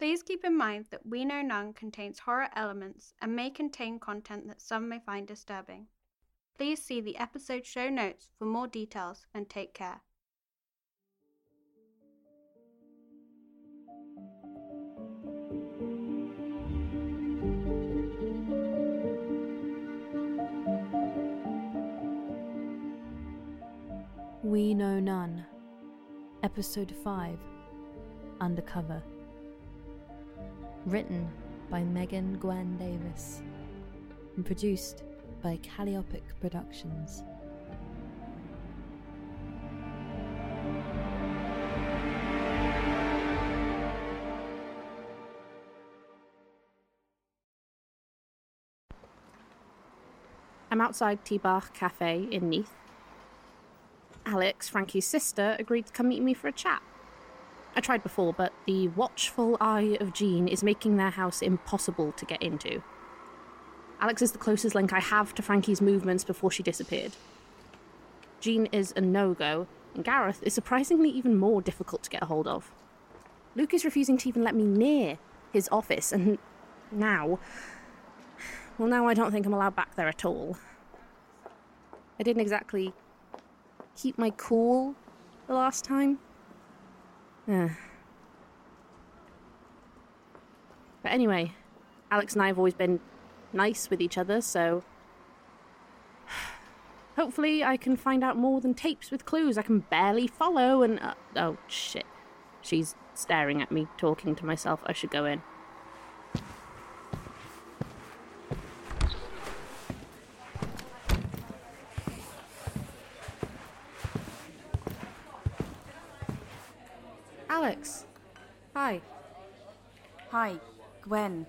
Please keep in mind that We Know None contains horror elements and may contain content that some may find disturbing. Please see the episode show notes for more details and take care. We Know None, Episode 5 Undercover. Written by Megan Gwen Davis and produced by Calliopic Productions. I'm outside Tibach Cafe in Neath. Alex, Frankie's sister, agreed to come meet me for a chat. I tried before, but the watchful eye of Jean is making their house impossible to get into. Alex is the closest link I have to Frankie's movements before she disappeared. Jean is a no go, and Gareth is surprisingly even more difficult to get a hold of. Luke is refusing to even let me near his office, and now. Well, now I don't think I'm allowed back there at all. I didn't exactly keep my cool the last time. But anyway, Alex and I have always been nice with each other, so. Hopefully, I can find out more than tapes with clues I can barely follow and. Uh, oh, shit. She's staring at me, talking to myself. I should go in. Gwen.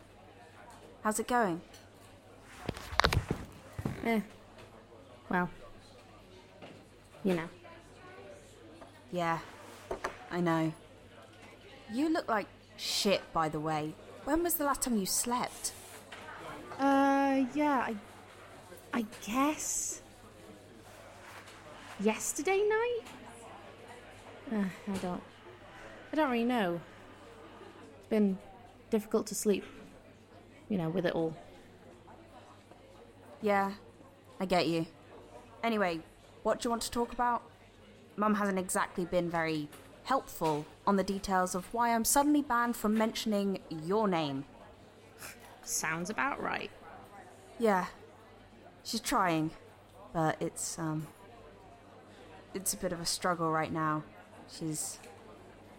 How's it going? Eh. Well. You know. Yeah, I know. You look like shit, by the way. When was the last time you slept? Uh, yeah, I. I guess. Yesterday night? Uh, I don't. I don't really know. It's been difficult to sleep, you know, with it all. Yeah, I get you. Anyway, what do you want to talk about? Mum hasn't exactly been very helpful on the details of why I'm suddenly banned from mentioning your name. Sounds about right. Yeah, she's trying, but it's, um. It's a bit of a struggle right now. She's.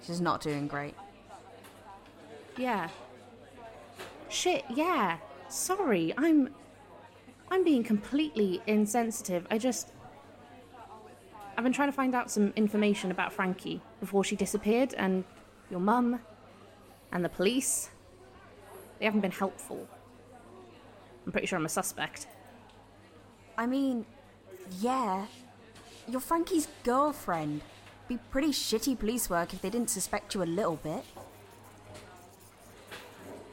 She's not doing great. Yeah. Shit, yeah. Sorry, I'm. I'm being completely insensitive. I just. I've been trying to find out some information about Frankie before she disappeared, and your mum, and the police. They haven't been helpful. I'm pretty sure I'm a suspect. I mean, yeah. You're Frankie's girlfriend. Be pretty shitty police work if they didn't suspect you a little bit.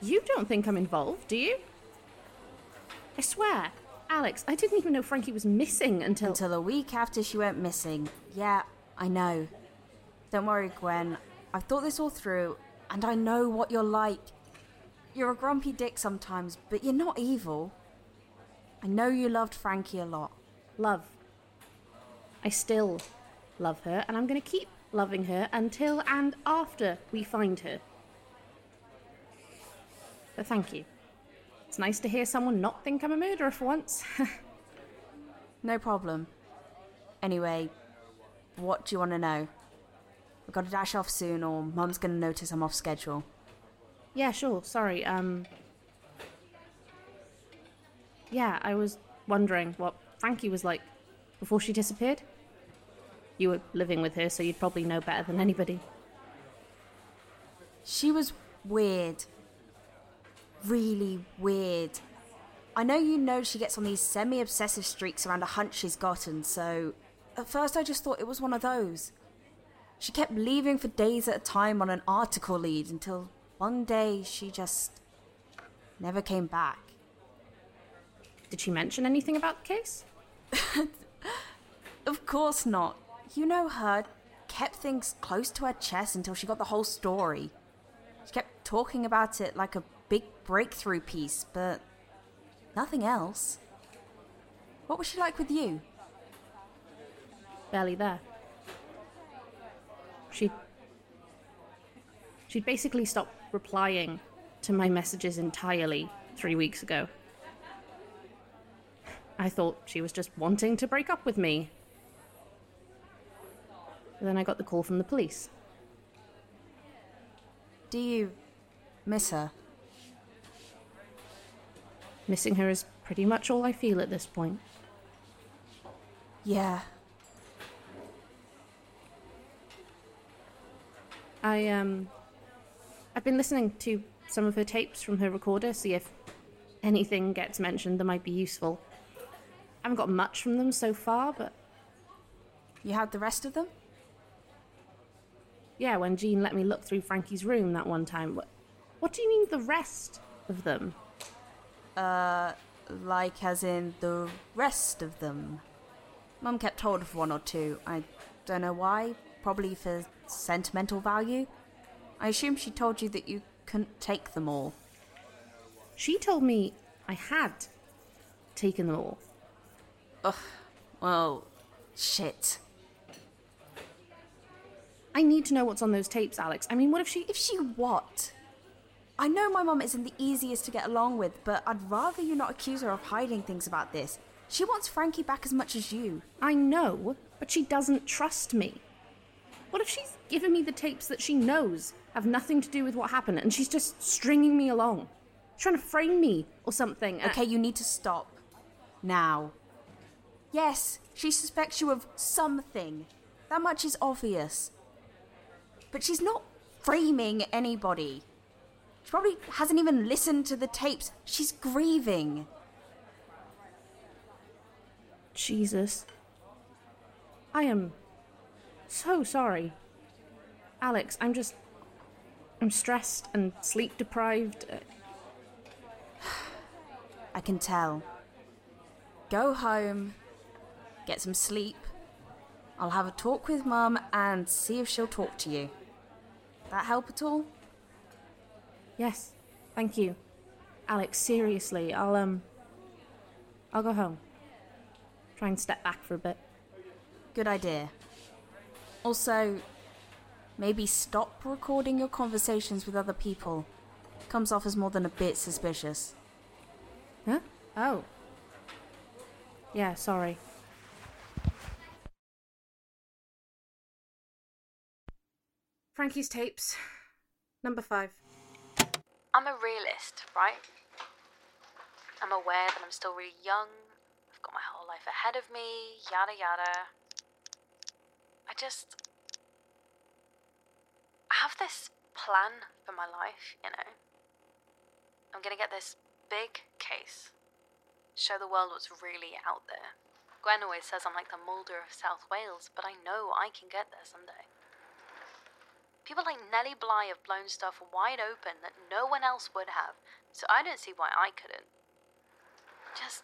You don't think I'm involved, do you? I swear, Alex, I didn't even know Frankie was missing until. Until a week after she went missing. Yeah, I know. Don't worry, Gwen. I've thought this all through, and I know what you're like. You're a grumpy dick sometimes, but you're not evil. I know you loved Frankie a lot. Love. I still love her, and I'm going to keep loving her until and after we find her. But thank you. It's nice to hear someone not think I'm a murderer for once. No problem. Anyway, what do you want to know? I've got to dash off soon, or Mum's going to notice I'm off schedule. yeah, sure. Sorry. Um. Yeah, I was wondering what Frankie was like before she disappeared. You were living with her, so you'd probably know better than anybody. She was weird. Really weird. I know you know she gets on these semi obsessive streaks around a hunch she's gotten, so at first I just thought it was one of those. She kept leaving for days at a time on an article lead until one day she just never came back. Did she mention anything about the case? Of course not. You know her. Kept things close to her chest until she got the whole story. She kept talking about it like a breakthrough piece, but nothing else. What was she like with you? barely there. She she'd basically stopped replying to my messages entirely three weeks ago. I thought she was just wanting to break up with me. Then I got the call from the police. Do you miss her? Missing her is pretty much all I feel at this point. Yeah. I um I've been listening to some of her tapes from her recorder, see if anything gets mentioned that might be useful. I haven't got much from them so far, but You had the rest of them? yeah, when Jean let me look through Frankie's room that one time. What, what do you mean the rest of them? Uh, like as in the rest of them. Mum kept hold of one or two. I don't know why. Probably for sentimental value. I assume she told you that you couldn't take them all. She told me I had taken them all. Ugh. Well, shit. I need to know what's on those tapes, Alex. I mean, what if she If she what? I know my mum isn't the easiest to get along with, but I'd rather you not accuse her of hiding things about this. She wants Frankie back as much as you. I know, but she doesn't trust me. What if she's given me the tapes that she knows have nothing to do with what happened and she's just stringing me along? Trying to frame me or something. Okay, you need to stop. Now. Yes, she suspects you of something. That much is obvious. But she's not framing anybody. She probably hasn't even listened to the tapes. She's grieving. Jesus. I am so sorry. Alex, I'm just. I'm stressed and sleep deprived. I can tell. Go home, get some sleep. I'll have a talk with Mum and see if she'll talk to you. That help at all? Yes, thank you. Alex, seriously, I'll, um. I'll go home. Try and step back for a bit. Good idea. Also, maybe stop recording your conversations with other people. Comes off as more than a bit suspicious. Huh? Oh. Yeah, sorry. Frankie's tapes. Number five. I'm a realist, right? I'm aware that I'm still really young. I've got my whole life ahead of me, yada yada. I just. I have this plan for my life, you know? I'm gonna get this big case, show the world what's really out there. Gwen always says I'm like the Mulder of South Wales, but I know I can get there someday. People like Nellie Bly have blown stuff wide open that no one else would have, so I don't see why I couldn't. Just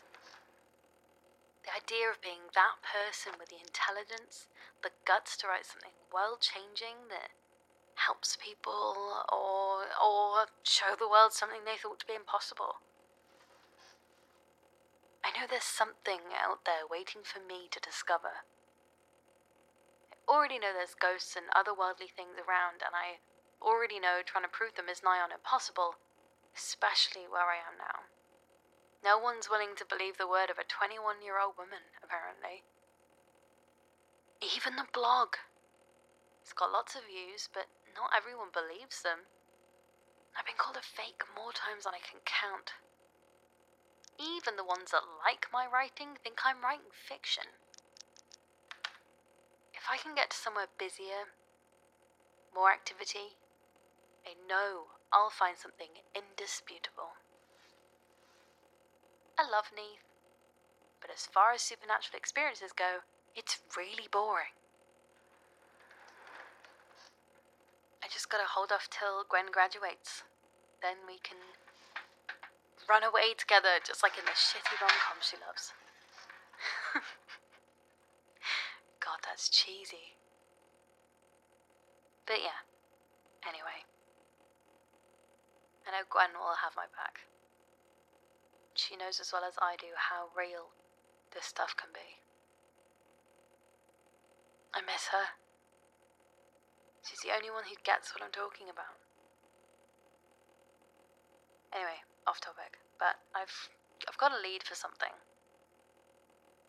the idea of being that person with the intelligence, the guts to write something world changing that helps people or or show the world something they thought to be impossible. I know there's something out there waiting for me to discover. Already know there's ghosts and otherworldly things around, and I already know trying to prove them is nigh on impossible, especially where I am now. No one's willing to believe the word of a 21 year old woman, apparently. Even the blog. It's got lots of views, but not everyone believes them. I've been called a fake more times than I can count. Even the ones that like my writing think I'm writing fiction. If I can get to somewhere busier, more activity, I know I'll find something indisputable. I love Neath, but as far as supernatural experiences go, it's really boring. I just gotta hold off till Gwen graduates. Then we can run away together, just like in the shitty rom com she loves. God, that's cheesy. But yeah, anyway. I know Gwen will have my back. She knows as well as I do how real this stuff can be. I miss her. She's the only one who gets what I'm talking about. Anyway, off topic, but I've I've got a lead for something.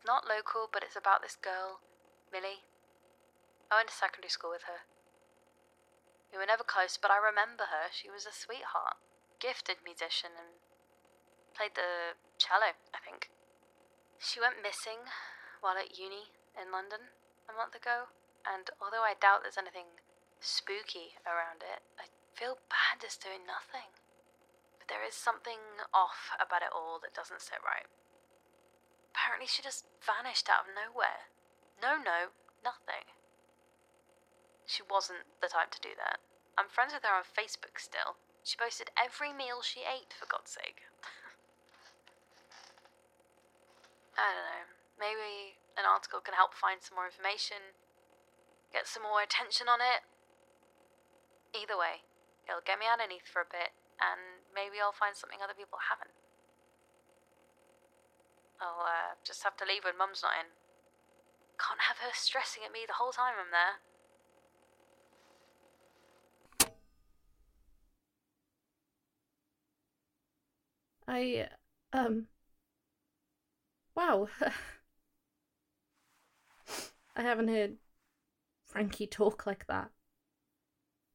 Not local, but it's about this girl, Millie. I went to secondary school with her. We were never close, but I remember her. She was a sweetheart, gifted musician, and played the cello, I think. She went missing while at uni in London a month ago, and although I doubt there's anything spooky around it, I feel bad just doing nothing. But there is something off about it all that doesn't sit right. Apparently, she just vanished out of nowhere. No, no, nothing. She wasn't the type to do that. I'm friends with her on Facebook still. She posted every meal she ate, for God's sake. I don't know. Maybe an article can help find some more information, get some more attention on it. Either way, it'll get me underneath for a bit, and maybe I'll find something other people haven't. I'll uh, just have to leave when Mum's not in. Can't have her stressing at me the whole time I'm there. I, um. Wow. I haven't heard Frankie talk like that.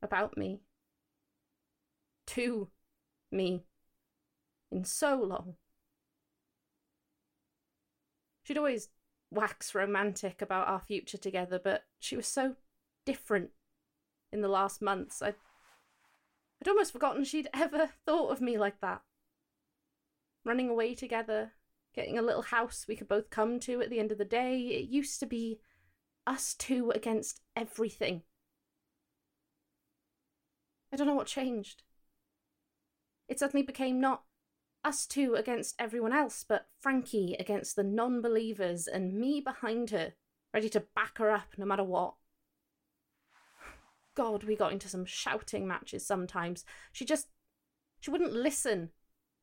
About me. To me. In so long. She'd always wax romantic about our future together, but she was so different in the last months. I'd, I'd almost forgotten she'd ever thought of me like that. Running away together, getting a little house we could both come to at the end of the day. It used to be us two against everything. I don't know what changed. It suddenly became not us two against everyone else, but Frankie against the non believers and me behind her, ready to back her up no matter what. God, we got into some shouting matches sometimes. She just. she wouldn't listen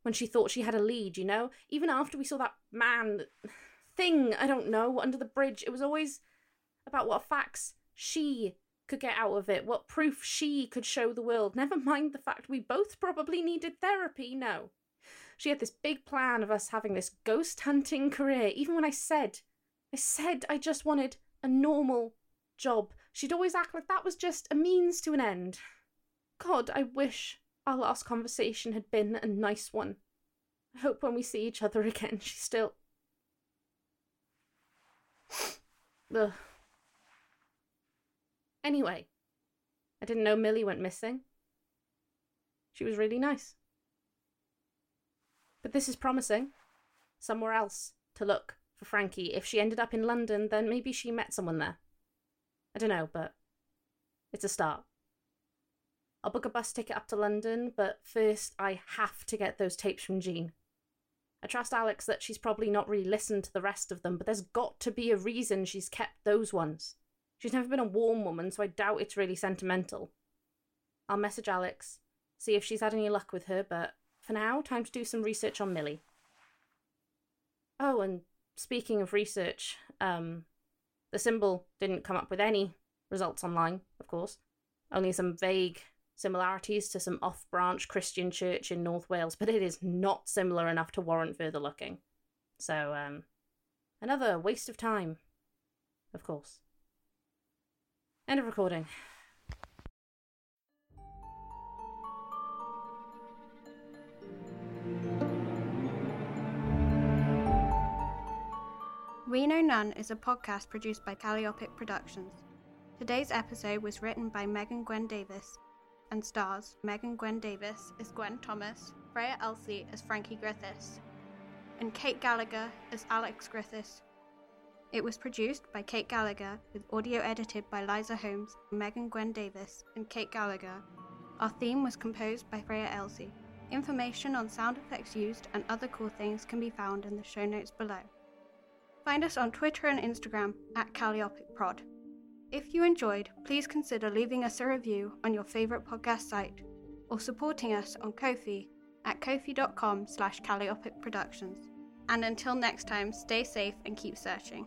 when she thought she had a lead, you know? Even after we saw that man. thing, I don't know, under the bridge, it was always about what facts she could get out of it, what proof she could show the world. Never mind the fact we both probably needed therapy, no. She had this big plan of us having this ghost hunting career, even when I said, I said I just wanted a normal job. She'd always act like that was just a means to an end. God, I wish our last conversation had been a nice one. I hope when we see each other again, she's still. Ugh. Anyway, I didn't know Millie went missing. She was really nice. But this is promising. Somewhere else to look for Frankie. If she ended up in London, then maybe she met someone there. I don't know, but it's a start. I'll book a bus ticket up to London, but first I have to get those tapes from Jean. I trust Alex that she's probably not really listened to the rest of them, but there's got to be a reason she's kept those ones. She's never been a warm woman, so I doubt it's really sentimental. I'll message Alex, see if she's had any luck with her, but for now, time to do some research on Millie. Oh, and speaking of research, um, the symbol didn't come up with any results online, of course. Only some vague similarities to some off branch Christian church in North Wales, but it is not similar enough to warrant further looking. So, um, another waste of time, of course. End of recording. We Know None is a podcast produced by Calliopic Productions. Today's episode was written by Megan Gwen Davis and stars Megan Gwen Davis as Gwen Thomas, Freya Elsie as Frankie Griffiths, and Kate Gallagher as Alex Griffiths. It was produced by Kate Gallagher with audio edited by Liza Holmes, Megan Gwen Davis, and Kate Gallagher. Our theme was composed by Freya Elsie. Information on sound effects used and other cool things can be found in the show notes below. Find us on Twitter and Instagram at CallioPicProd. If you enjoyed, please consider leaving us a review on your favourite podcast site or supporting us on Ko-fi at kofi.com slash Calliopic Productions. And until next time, stay safe and keep searching.